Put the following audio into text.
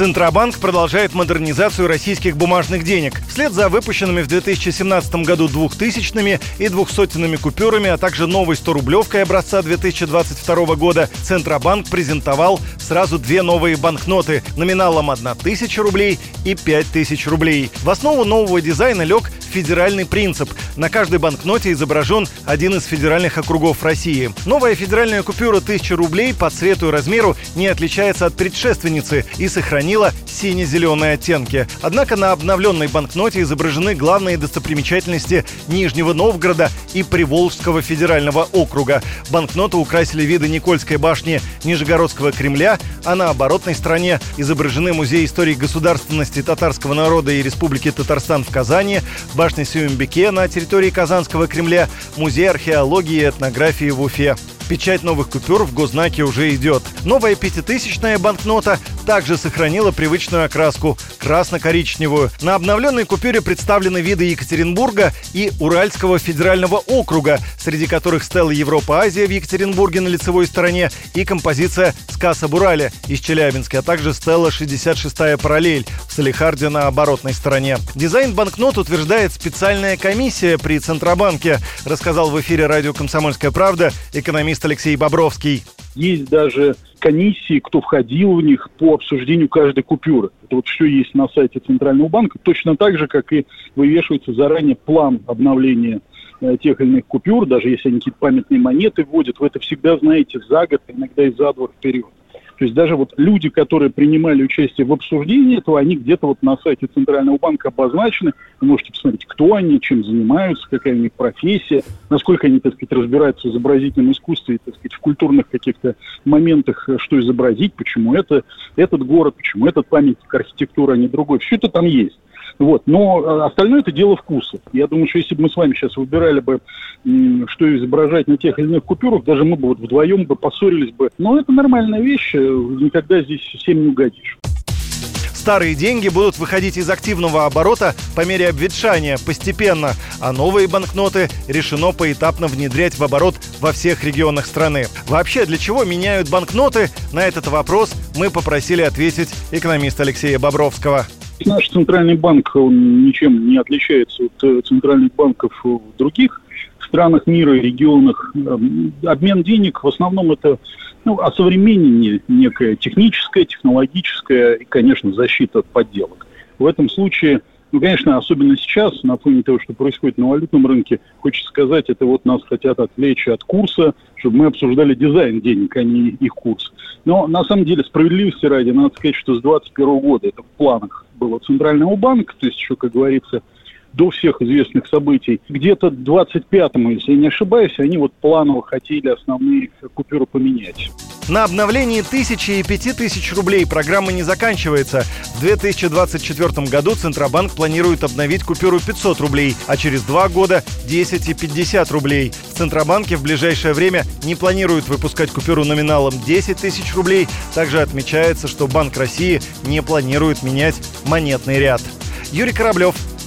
Центробанк продолжает модернизацию российских бумажных денег. Вслед за выпущенными в 2017 году двухтысячными и двухсотенными купюрами, а также новой 100-рублевкой образца 2022 года, Центробанк презентовал сразу две новые банкноты номиналом 1 тысяча рублей и 5 тысяч рублей. В основу нового дизайна лег федеральный принцип. На каждой банкноте изображен один из федеральных округов России. Новая федеральная купюра 1000 рублей по цвету и размеру не отличается от предшественницы и сохранила сине-зеленые оттенки. Однако на обновленной банкноте изображены главные достопримечательности Нижнего Новгорода и Приволжского федерального округа. Банкноту украсили виды Никольской башни Нижегородского Кремля, а на оборотной стороне изображены Музей истории государственности татарского народа и Республики Татарстан в Казани, башня Сюмбеке на территории Казанского Кремля, Музей археологии и этнографии в Уфе. Печать новых купюр в госзнаке уже идет. Новая пятитысячная банкнота также сохранила привычную окраску – красно-коричневую. На обновленной купюре представлены виды Екатеринбурга и Уральского федерального округа, среди которых стела Европа-Азия в Екатеринбурге на лицевой стороне и композиция «Сказ об Урале» из Челябинска, а также стела 66-я параллель в Салихарде на оборотной стороне. Дизайн банкнот утверждает специальная комиссия при Центробанке, рассказал в эфире радио «Комсомольская правда» экономист Алексей Бобровский. Есть даже комиссии, кто входил в них по обсуждению каждой купюры. Это вот все есть на сайте Центрального банка, точно так же, как и вывешивается заранее план обновления э, тех или иных купюр, даже если они какие-то памятные монеты вводят, вы это всегда знаете за год, иногда и за два вперед. То есть даже вот люди, которые принимали участие в обсуждении этого, они где-то вот на сайте Центрального банка обозначены. Вы можете посмотреть, кто они, чем занимаются, какая у них профессия, насколько они, так сказать, разбираются в изобразительном искусстве, так сказать, в культурных каких-то моментах, что изобразить, почему это этот город, почему этот памятник архитектуры, а не другой. Все это там есть. Вот. Но э, остальное это дело вкуса. Я думаю, что если бы мы с вами сейчас выбирали бы, что изображать на тех или иных купюрах, даже мы бы вот вдвоем бы поссорились бы. Но это нормальная вещь, э, никогда здесь всем не угодишь. Старые деньги будут выходить из активного оборота по мере обветшания постепенно, а новые банкноты решено поэтапно внедрять в оборот во всех регионах страны. Вообще, для чего меняют банкноты? На этот вопрос мы попросили ответить экономиста Алексея Бобровского. Наш центральный банк, он ничем не отличается от э, центральных банков в других странах мира регионах. Эм, обмен денег в основном это ну, осовременение некое техническое, технологическое и, конечно, защита от подделок. В этом случае ну, конечно, особенно сейчас, на фоне того, что происходит на валютном рынке, хочется сказать, это вот нас хотят отвлечь от курса, чтобы мы обсуждали дизайн денег, а не их курс. Но на самом деле, справедливости ради, надо сказать, что с 2021 года это в планах было Центрального банка, то есть еще, как говорится, до всех известных событий. Где-то 25-му, если я не ошибаюсь, они вот планово хотели основные купюры поменять. На обновлении тысячи и пяти тысяч рублей программа не заканчивается. В 2024 году Центробанк планирует обновить купюру 500 рублей, а через два года 10 и 50 рублей. В Центробанке в ближайшее время не планируют выпускать купюру номиналом 10 тысяч рублей. Также отмечается, что Банк России не планирует менять монетный ряд. Юрий Кораблев,